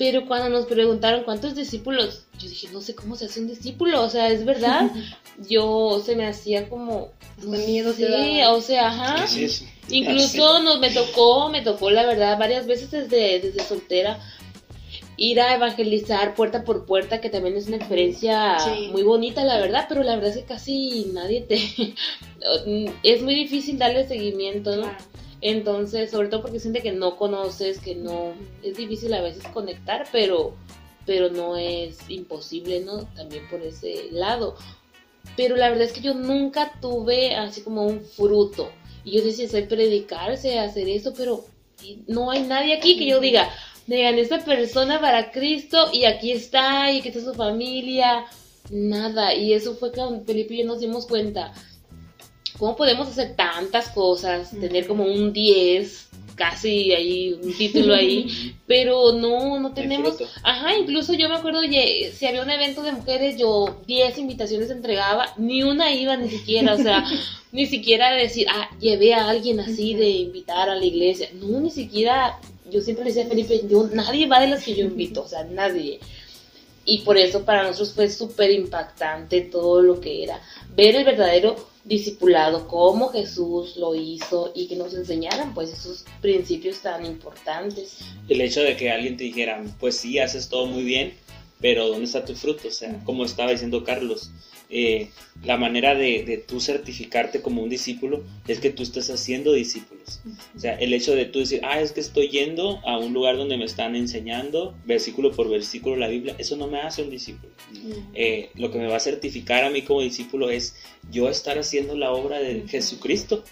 Pero cuando nos preguntaron cuántos discípulos, yo dije, no sé cómo se hace un discípulo, o sea, es verdad. yo se me hacía como miedo sí, o sea, ajá. Incluso nos me tocó, me tocó la verdad varias veces desde desde soltera ir a evangelizar puerta por puerta, que también es una experiencia muy bonita, la verdad, pero la verdad es que casi nadie te... es muy difícil darle seguimiento, ¿no? Entonces, sobre todo porque siente que no conoces, que no... Es difícil a veces conectar, pero, pero no es imposible, ¿no? También por ese lado. Pero la verdad es que yo nunca tuve así como un fruto. Y yo sé predicar, sé hacer eso, pero no hay nadie aquí que yo diga, digan, esta persona para Cristo y aquí está y que está su familia, nada. Y eso fue que Felipe y yo nos dimos cuenta. ¿Cómo podemos hacer tantas cosas? Tener como un 10, casi ahí, un título ahí, pero no, no tenemos. Ajá, incluso yo me acuerdo, si había un evento de mujeres, yo 10 invitaciones entregaba, ni una iba ni siquiera, o sea, ni siquiera decir, ah, llevé a alguien así de invitar a la iglesia, no, ni siquiera yo siempre le decía a Felipe, yo, nadie va de las que yo invito, o sea, nadie. Y por eso para nosotros fue súper impactante todo lo que era ver el verdadero discipulado, cómo Jesús lo hizo y que nos enseñaran pues esos principios tan importantes. El hecho de que alguien te dijera, pues sí, haces todo muy bien, pero ¿dónde está tu fruto? O sea, como estaba diciendo Carlos, eh, la manera de, de tú certificarte como un discípulo es que tú estés haciendo discípulos. O sea, el hecho de tú decir, ah, es que estoy yendo a un lugar donde me están enseñando versículo por versículo la Biblia, eso no me hace un discípulo. Eh, lo que me va a certificar a mí como discípulo es yo estar haciendo la obra de Jesucristo,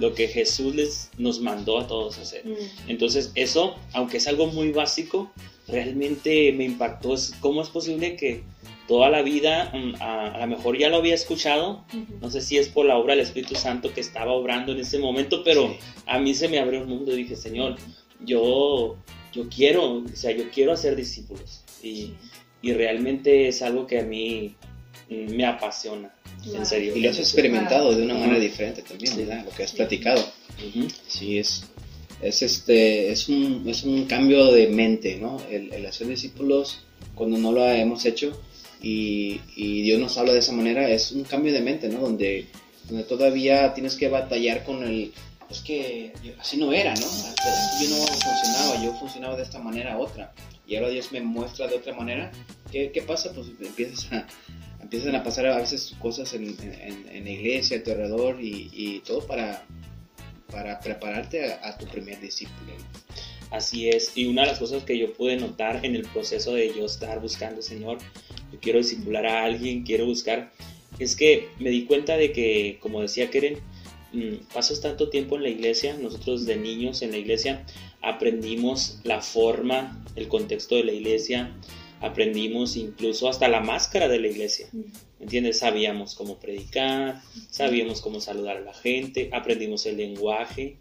lo que Jesús les, nos mandó a todos hacer. Entonces, eso, aunque es algo muy básico, realmente me impactó. ¿Cómo es posible que toda la vida, mm, a, lo mejor ya lo había escuchado, no sé si es por la obra del Espíritu Santo que estaba obrando en ese momento, pero a mí se me abrió el mundo y dije, Señor, yo, yo quiero, o sea, yo quiero hacer discípulos y, y realmente es algo que a mí mm, me apasiona, en serio. Y lo has experimentado de una manera diferente también, ¿verdad? Lo que has platicado. Sí, es, es, este, es, un, es un cambio de mente, ¿no? El, el hacer discípulos, cuando no lo hemos hecho, y, Dios nos habla de esa manera, es un cambio de mente, ¿no? Donde, donde todavía tienes que batallar con el... Es que así no era, ¿no? Yo no funcionaba, yo funcionaba de esta manera otra. Y ahora Dios me muestra de otra manera. ¿Qué, qué pasa? Pues empiezas a, empiezan a pasar a veces cosas en, en, la iglesia, a tu alrededor y, y todo para, para prepararte a, a tu primer discípulo. Así es, y una de las cosas que yo pude notar en el proceso de yo estar buscando, Señor, yo quiero discipular a alguien, quiero buscar, es que me di cuenta de que, como decía Keren, mm, pasas tanto tiempo en la iglesia, nosotros de niños en la iglesia aprendimos la forma, el contexto de la iglesia, aprendimos incluso hasta la máscara de la iglesia. ¿Me entiendes? Sabíamos cómo predicar, sabíamos cómo saludar a la gente, aprendimos el lenguaje,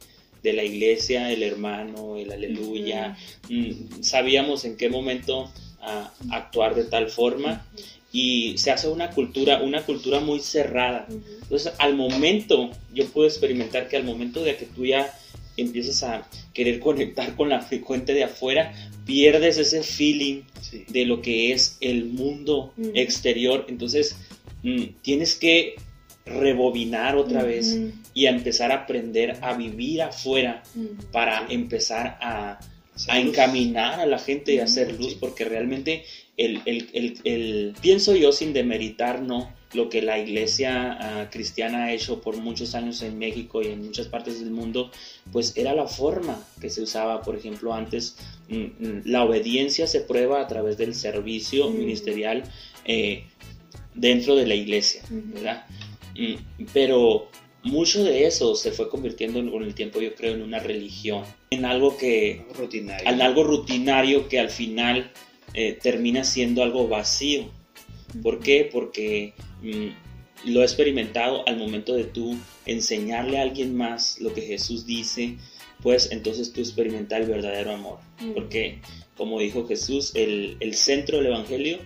de la iglesia, el hermano, el aleluya. Mm, sabíamos en qué momento ah, actuar de tal forma y se hace una cultura, una cultura muy cerrada. Entonces, al momento, yo puedo experimentar que al momento de que tú ya empiezas a querer conectar con la frecuente de afuera, pierdes ese feeling Sí. de lo que es el mundo exterior. Entonces, mm, tienes que rebobinar otra vez y a empezar a aprender a vivir afuera para empezar a, a encaminar a la gente y a hacer luz, porque realmente el, el- el- el- pienso yo sin demeritar no lo que la iglesia ah, cristiana ha hecho por muchos años en México y en muchas partes del mundo, pues era la forma que se usaba, por ejemplo, antes mm, mm, la obediencia se prueba a través del servicio Mm. ministerial eh, dentro de la iglesia. ¿verdad? Mm, Pero mucho de eso se fue convirtiendo en- con el tiempo, yo creo, en una religión, en algo que Algo rutinario. en algo rutinario que al final eh, termina siendo algo vacío. ¿Por qué? Porque mm, lo he experimentado al momento de tú enseñarle a alguien más lo que Jesús dice, pues entonces tú experimentar el verdadero amor. Mm. Porque, como dijo Jesús, el, el centro del Evangelio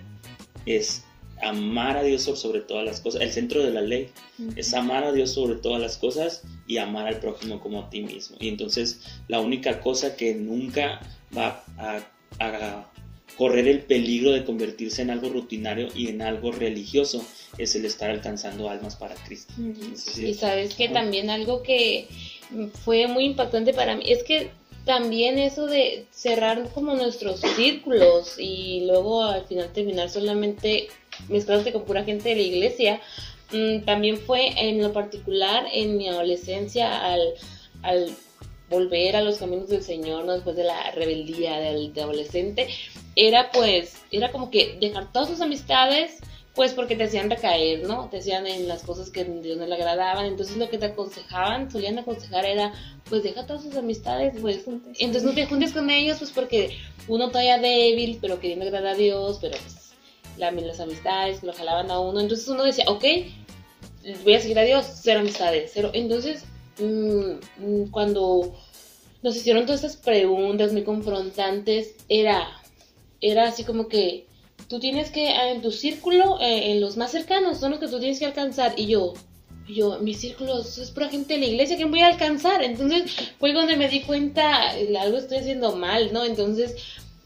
es amar a Dios sobre todas las cosas. El centro de la ley es amar a Dios sobre todas las cosas y amar al prójimo como a ti mismo. Y entonces la única cosa que nunca va a, a correr el peligro de convertirse en algo rutinario y en algo religioso es el estar alcanzando almas para Cristo. Sí. Y sabes que también algo que fue muy impactante para mí es que también eso de cerrar como nuestros círculos y luego al final terminar solamente mezclándote con pura gente de la iglesia, mm, también fue en lo particular en mi adolescencia al, al volver a los caminos del Señor, ¿no? después de la rebeldía del de adolescente, era pues, era como que dejar todas sus amistades, pues porque te hacían recaer, ¿no? Te hacían en las cosas que a Dios no le agradaban, entonces lo que te aconsejaban, solían aconsejar era, pues deja todas sus amistades, pues, entonces no te juntes con ellos, pues porque uno todavía débil, pero queriendo agradar a Dios, pero pues la- las amistades lo jalaban a uno, entonces uno decía, ok, voy a seguir a Dios, cero amistades, cero, entonces mm, mm, cuando nos hicieron todas estas preguntas muy confrontantes, era, era así como que tú tienes que, ah, en tu círculo, eh, en los más cercanos, son los que tú tienes que alcanzar. Y yo, yo, mi círculo es pura gente de la iglesia que voy a alcanzar. Entonces fue donde me di cuenta, eh, algo estoy haciendo mal, ¿no? Entonces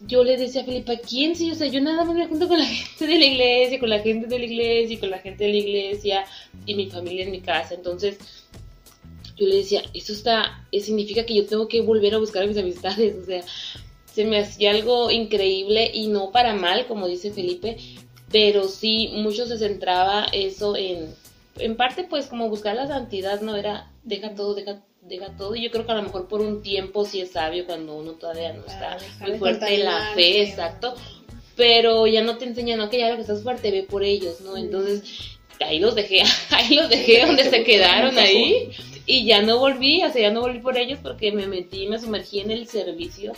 yo le decía a Felipa, ¿quién sí? O sea, yo nada más me junto con la gente de la iglesia, con la gente de la iglesia con la gente de la iglesia y mi familia en mi casa. Entonces yo le decía, eso está, eh, significa que yo tengo que volver a buscar a mis amistades, o sea, se me hacía algo increíble y no para mal, como dice Felipe, pero sí mucho se centraba eso en, en parte pues como buscar la santidad, no era, deja todo, deja, deja todo, y yo creo que a lo mejor por un tiempo sí es sabio cuando uno todavía no está muy fuerte en la fe, exacto, pero ya no te enseñan, que ya lo que estás fuerte, ve por ellos, ¿no? Entonces ahí los dejé, ahí los dejé donde se quedaron ahí y ya no volví, o sea, ya no volví por ellos porque me metí, me sumergí en el servicio,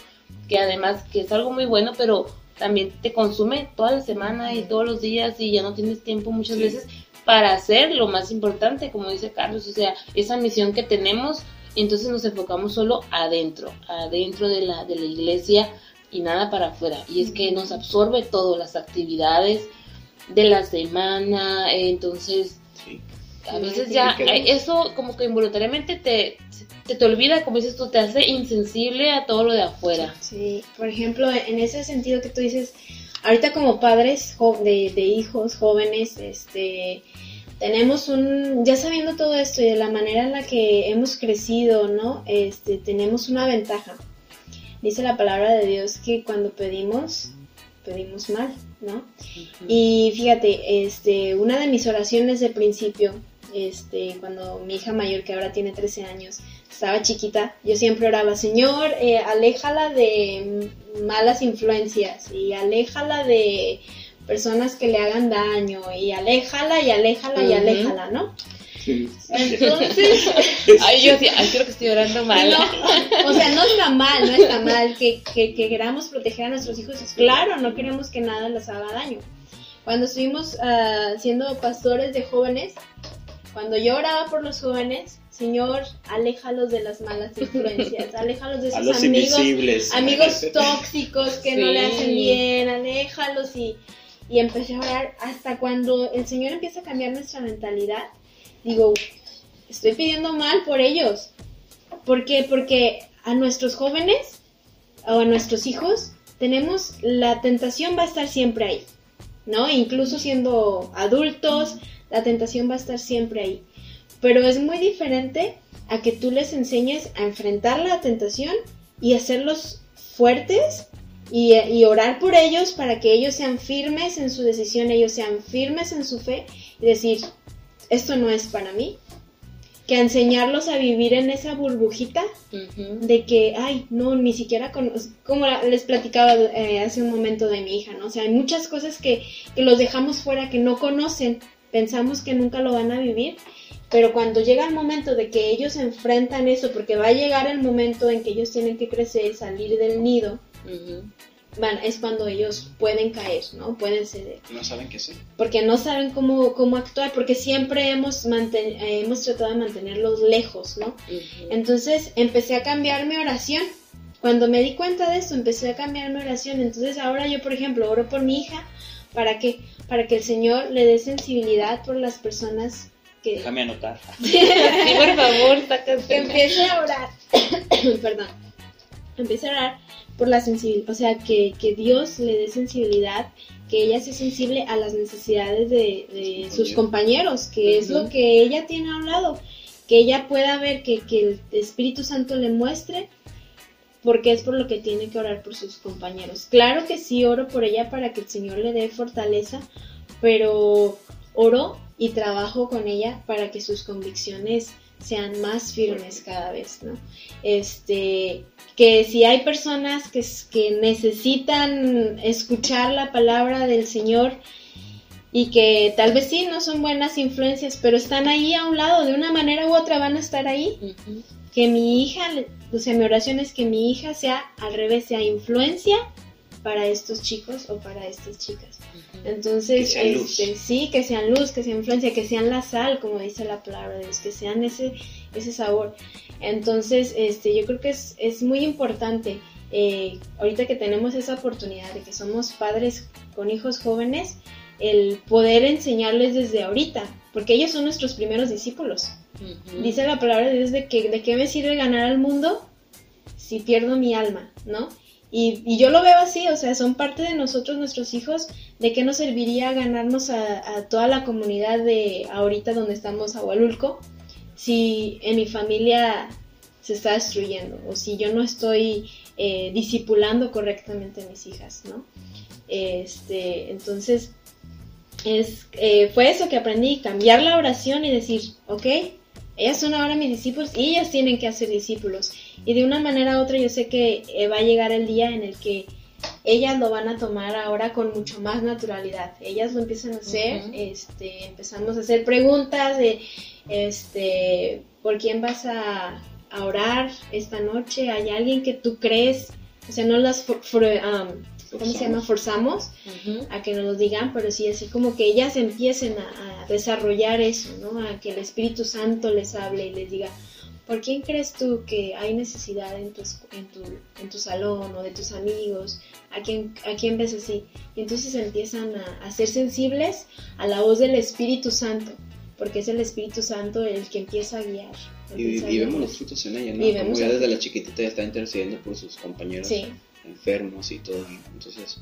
que además que es algo muy bueno, pero también te consume toda la semana y todos los días y ya no tienes tiempo muchas Sí. veces para hacer lo más importante, como dice Carlos, o sea, esa misión que tenemos, entonces nos enfocamos solo adentro, adentro de la, de la iglesia y nada para afuera. Y es que nos absorbe todo, las actividades de la semana, entonces Sí. a Sí, veces sí, ya eh, eso como que involuntariamente te, te, te olvida, como dices tú, te hace insensible a todo lo de afuera. Sí, por ejemplo, en ese sentido que tú dices, ahorita como padres de, de hijos jóvenes, este, tenemos un, ya sabiendo todo esto y de la manera en la que hemos crecido, ¿no? Este, tenemos una ventaja. Dice la palabra de Dios que cuando pedimos, pedimos mal, ¿no? Y fíjate, este, una de mis oraciones de principio, este, cuando mi hija mayor, que ahora tiene 13 años, estaba chiquita, yo siempre oraba, Señor, eh, aléjala de malas influencias y aléjala de personas que le hagan daño y aléjala y aléjala y aléjala, ¿no? Sí. Entonces, Ay, yo decía, ay, creo que estoy orando mal. no, o sea, no está mal, no está mal que, que, que queramos proteger a nuestros hijos. Claro, no queremos que nada les haga daño. Cuando estuvimos ah, siendo pastores de jóvenes, cuando yo oraba por los jóvenes, Señor, aléjalos de las malas influencias, aléjalos de los amigos, invisibles. amigos tóxicos que no le hacen bien, aléjalos y, y empecé a orar hasta cuando el Señor empieza a cambiar nuestra mentalidad. Digo, estoy pidiendo mal por ellos. ¿Por qué? Porque a nuestros jóvenes o a nuestros hijos tenemos la tentación va a estar siempre ahí, ¿no? Incluso siendo adultos, la tentación va a estar siempre ahí. Pero es muy diferente a que tú les enseñes a enfrentar la tentación y hacerlos fuertes y, y, orar por ellos para que ellos sean firmes en su decisión, ellos sean firmes en su fe y decir, esto no es para mí. Que enseñarlos a vivir en esa burbujita de que, ay, no, ni siquiera conozco, como les platicaba eh, hace un momento de mi hija, ¿no? O sea, hay muchas cosas que, que los dejamos fuera, que no conocen, pensamos que nunca lo van a vivir pero cuando llega el momento de que ellos enfrentan eso, porque va a llegar el momento en que ellos tienen que crecer, salir del nido, van, es cuando ellos pueden caer, ¿no? Pueden ceder. No saben qué hacer. Porque no saben cómo, cómo actuar, porque siempre hemos, hemos tratado de mantenerlos lejos, ¿no? Entonces empecé a cambiar mi oración. Cuando me di cuenta de eso, empecé a cambiar mi oración. Entonces ahora yo, por ejemplo, oro por mi hija. ¿Para qué? Para que el Señor le dé sensibilidad por las personas que... Déjame anotar. sí, por favor, sácate. Que empiece a orar. Perdón. Empiece a orar por la sensibilidad, o sea, que, que, Dios le dé sensibilidad, que ella sea sensible a las necesidades de, de sus compañeros, que uh -huh. es lo que ella tiene hablado, que ella pueda ver, que, que el Espíritu Santo le muestre, porque es por lo que tiene que orar por sus compañeros. Claro que sí oro por ella para que el Señor le dé fortaleza, pero oro y trabajo con ella para que sus convicciones sean más firmes cada vez, ¿no? Este, que si hay personas que, que necesitan escuchar la palabra del Señor y que tal vez sí no son buenas influencias, pero están ahí a un lado, de una manera u otra van a estar ahí. Uh -huh. Que mi hija, o sea, mi oración es que mi hija sea al revés, sea influencia para estos chicos o para estas chicas. Entonces, Que sean luz. este, sí, que sean luz, que sean influencia, que sean la sal, como dice la palabra de Dios, que sean ese, ese sabor. Entonces, este, yo creo que es, es muy importante, eh, ahorita que tenemos esa oportunidad de que somos padres con hijos jóvenes, el poder enseñarles desde ahorita, porque ellos son nuestros primeros discípulos. Dice la palabra de Dios de que de qué me sirve ganar al mundo si pierdo mi alma, ¿no? Y, y yo lo veo así, o sea, son parte de nosotros, nuestros hijos, de qué nos serviría ganarnos a, a toda la comunidad de ahorita donde estamos, Agualulco, si en mi familia se está destruyendo o si yo no estoy eh, discipulando correctamente a mis hijas, ¿no? Este, entonces, es, eh, fue eso que aprendí, cambiar la oración y decir, ok, ellas son ahora mis discípulos y ellas tienen que hacer discípulos. Y de una manera u otra yo sé que eh, va a llegar el día en el que ellas lo van a tomar ahora con mucho más naturalidad. Ellas lo empiezan a hacer, este, empezamos a hacer preguntas de, este, ¿por quién vas a, a orar esta noche? ¿Hay alguien que tú crees? O sea, no las, for- for- um, ¿cómo se llama? Forzamos a que nos lo digan, pero sí así como que ellas empiecen a, a desarrollar eso, ¿no? A que el Espíritu Santo les hable y les diga, ¿por quién crees tú que hay necesidad en tu, en tu, en tu salón o de tus amigos? ¿A quién, ¿A quién ves así? Y entonces empiezan a, a ser sensibles a la voz del Espíritu Santo, porque es el Espíritu Santo el que empieza a guiar. Y, guiar. los frutos en ella, ¿no? Y vemos Como ya desde la chiquitita ya está intercediendo por sus compañeros Sí, enfermos y todo. ¿no? Entonces,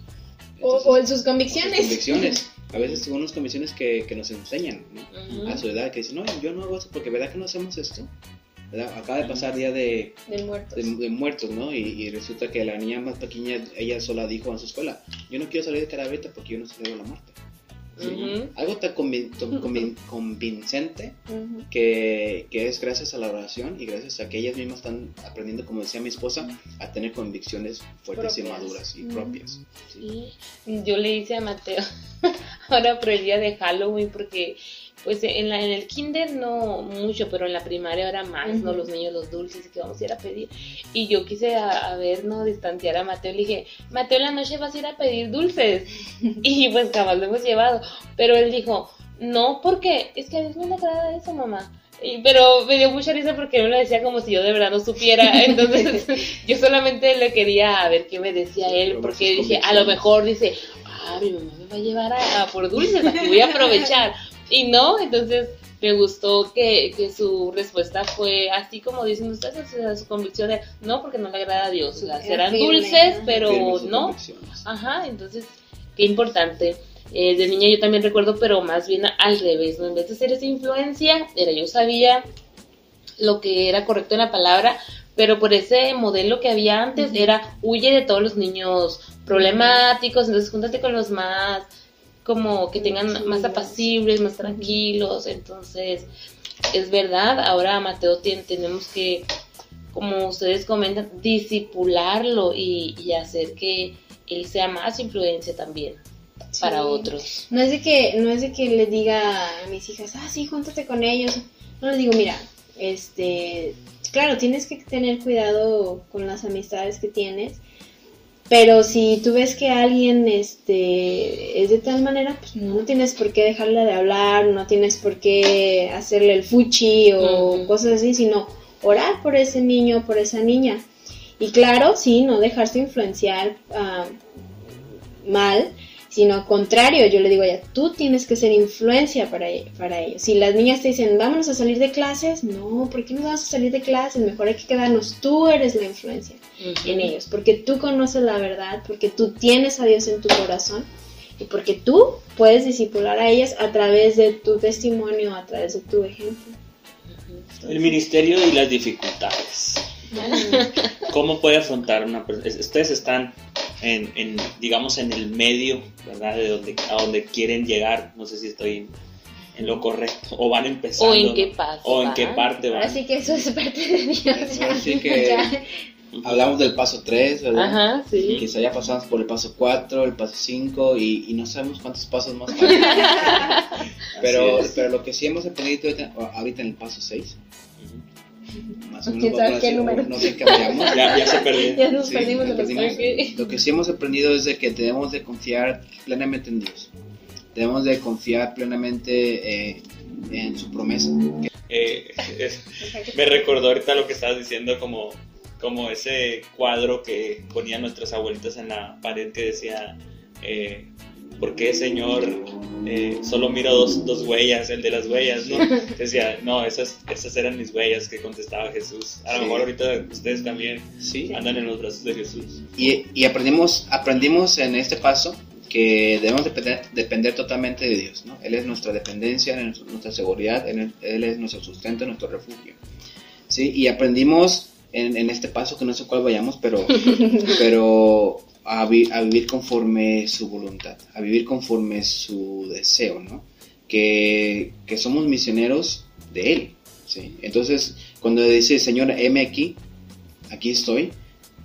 o, entonces, o en sus sus convicciones. convicciones. A veces son unas convicciones que, que nos enseñan, ¿no? Ujú. A su edad, que dicen, no, yo no hago esto porque ¿verdad que no hacemos esto? ¿Verdad? Acaba de pasar día de, Del muerto. de, de muertos, ¿no? Y, y resulta que la niña más pequeña, ella sola dijo en su escuela, yo no quiero salir de caraveta porque yo no celebro la muerte. Algo tan convin- convincente que, que es gracias a la oración y gracias a que ellas mismas están aprendiendo, como decía mi esposa, a tener convicciones fuertes y maduras y propias. yo le hice a Mateo ahora por el día de Halloween porque pues en, la, en el kinder no mucho, pero en la primaria ahora más, ¿no? Los niños, los dulces que vamos a ir a pedir. Y yo quise a, a ver, ¿no? Distanciar a Mateo. Le dije, Mateo, en la noche vas a ir a pedir dulces. y pues jamás lo hemos llevado. Pero él dijo, no, porque es que a Dios no le agrada eso, mamá. Y- pero me dio mucha risa porque él me lo decía como si yo de verdad no supiera. Entonces yo solamente le quería a ver qué me decía él, porque dije, a lo mejor dice, ah, mi mamá me va a llevar a, por dulces, aquí voy a aprovechar. Y no, entonces me gustó que, que su respuesta fue así como dicen ustedes, su convicción de no, porque no le agrada a Dios, o sea, serán dulces, pero no. Ajá, entonces, qué importante. Eh, de niña yo también recuerdo, pero más bien al revés, ¿no? En vez de ser esa influencia, era yo sabía lo que era correcto en la palabra, pero por ese modelo que había antes era huye de todos los niños problemáticos, entonces júntate con los más como que tengan más apacibles, más tranquilos, entonces es verdad, ahora Mateo tenemos que, como ustedes comentan, disipularlo y, y hacer que él sea más influencia también para otros. No es de que no es de que le diga a mis hijas, "Ah, sí, júntate con ellos." No les digo, "Mira, este, claro, tienes que tener cuidado con las amistades que tienes." Pero si tú ves que alguien este, es de tal manera, pues no tienes por qué dejarle de hablar, no tienes por qué hacerle el fuchi o cosas así, sino orar por ese niño, por esa niña. Y claro, sí, no dejarse influenciar uh, mal, sino al contrario, yo le digo ya, tú tienes que ser influencia para, para ellos. Si las niñas te dicen, vámonos a salir de clases, no, ¿por qué no vamos a salir de clases? Mejor hay que quedarnos, tú eres la influencia en ellos, porque tú conoces la verdad, porque tú tienes a Dios en tu corazón y porque tú puedes disipular a ellas a través de tu testimonio, a través de tu ejemplo. El ministerio y las dificultades. ¿Cómo puede afrontar una persona? Ustedes están en, digamos, en el medio, ¿verdad? De donde, a donde quieren llegar. No sé si estoy en, lo correcto. O van empezando. O en qué parte. O en qué parte van. Así que eso es parte de Dios. Así que hablamos del paso 3, ¿verdad? Ajá, sí. Y quizá ya pasamos por el paso 4, el paso 5 y, y no sabemos cuántos pasos más faltan. pero, pero lo que sí hemos aprendido ahorita en el paso 6 más o menos sabe qué número? no sé qué vayamos. ya, ya se perdió. Ya nos Sí, perdimos nos perdimos. Lo que sí hemos aprendido es de que debemos de confiar plenamente en Dios. Debemos de confiar plenamente eh, en su promesa. Eh, es- me recordó ahorita lo que estabas diciendo como, como ese cuadro que ponían nuestras abuelitas en la pared que decía, eh, ¿por qué Señor eh, solo miro dos, dos huellas, el de las huellas? ¿no? Decía, no, esas, esas eran mis huellas que contestaba Jesús. A lo Sí. mejor ahorita ustedes también Sí. andan en los brazos de Jesús. Y, y aprendimos, aprendimos en este paso que debemos depender, depender totalmente de Dios. ¿no? Él es nuestra dependencia, Él es nuestra seguridad, Él, es- Él es nuestro sustento, nuestro refugio. ¿sí? Y aprendimos en, en este paso, que no sé cuál vayamos, pero, pero a, vi- a vivir conforme su voluntad, a vivir conforme su deseo, ¿no? que, que somos misioneros de Él. ¿sí? Entonces, cuando dice, Señor, heme aquí, aquí estoy,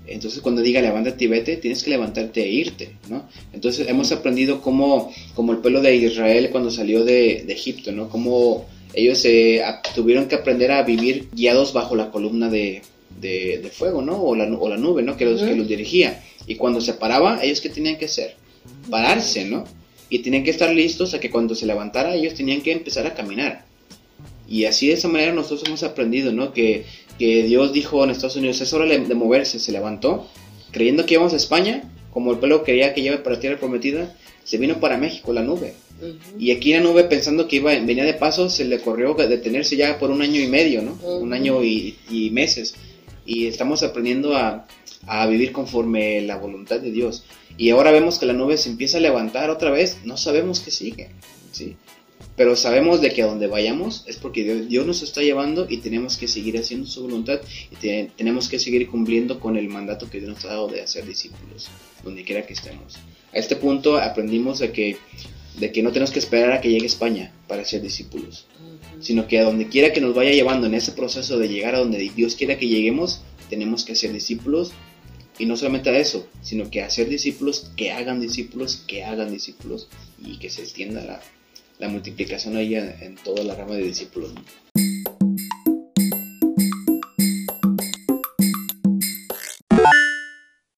entonces cuando diga levántate y vete, tienes que levantarte e irte, ¿no? Entonces hemos aprendido cómo, como el pueblo de Israel cuando salió de, de Egipto, ¿no? Cómo ellos eh, tuvieron que aprender a vivir guiados bajo la columna de, de- de fuego, ¿no? O la, o la nube, ¿no? Que los, que los dirigía. Y cuando se paraba, ellos qué tenían que hacer? Pararse, ¿no? Y tenían que estar listos a que cuando se levantara, ellos tenían que empezar a caminar. Y así de esa manera nosotros hemos aprendido, ¿no? Que, que Dios dijo en Estados Unidos, es hora de moverse, se levantó, creyendo que íbamos a España, como el pueblo quería que lleve para tierra prometida, se vino para México la nube. Y aquí la nube pensando que iba, venía de paso, se le corrió detenerse ya por un año y medio, ¿no? Un año y, y meses. Y estamos aprendiendo a, a vivir conforme la voluntad de Dios. Y ahora vemos que la nube se empieza a levantar otra vez, no sabemos qué sigue, ¿sí? Pero sabemos de que a donde vayamos es porque Dios, Dios nos está llevando y tenemos que seguir haciendo su voluntad y te- tenemos que seguir cumpliendo con el mandato que Dios nos ha dado de hacer discípulos, donde quiera que estemos. A este punto aprendimos de que, de que no tenemos que esperar a que llegue España para ser discípulos, sino que a donde quiera que nos vaya llevando en ese proceso de llegar a donde Dios quiera que lleguemos, tenemos que ser discípulos y no solamente a eso, sino que a ser discípulos que hagan discípulos, que hagan discípulos y que se extienda la, la multiplicación ahí en, en toda la rama de discípulos. ¿no?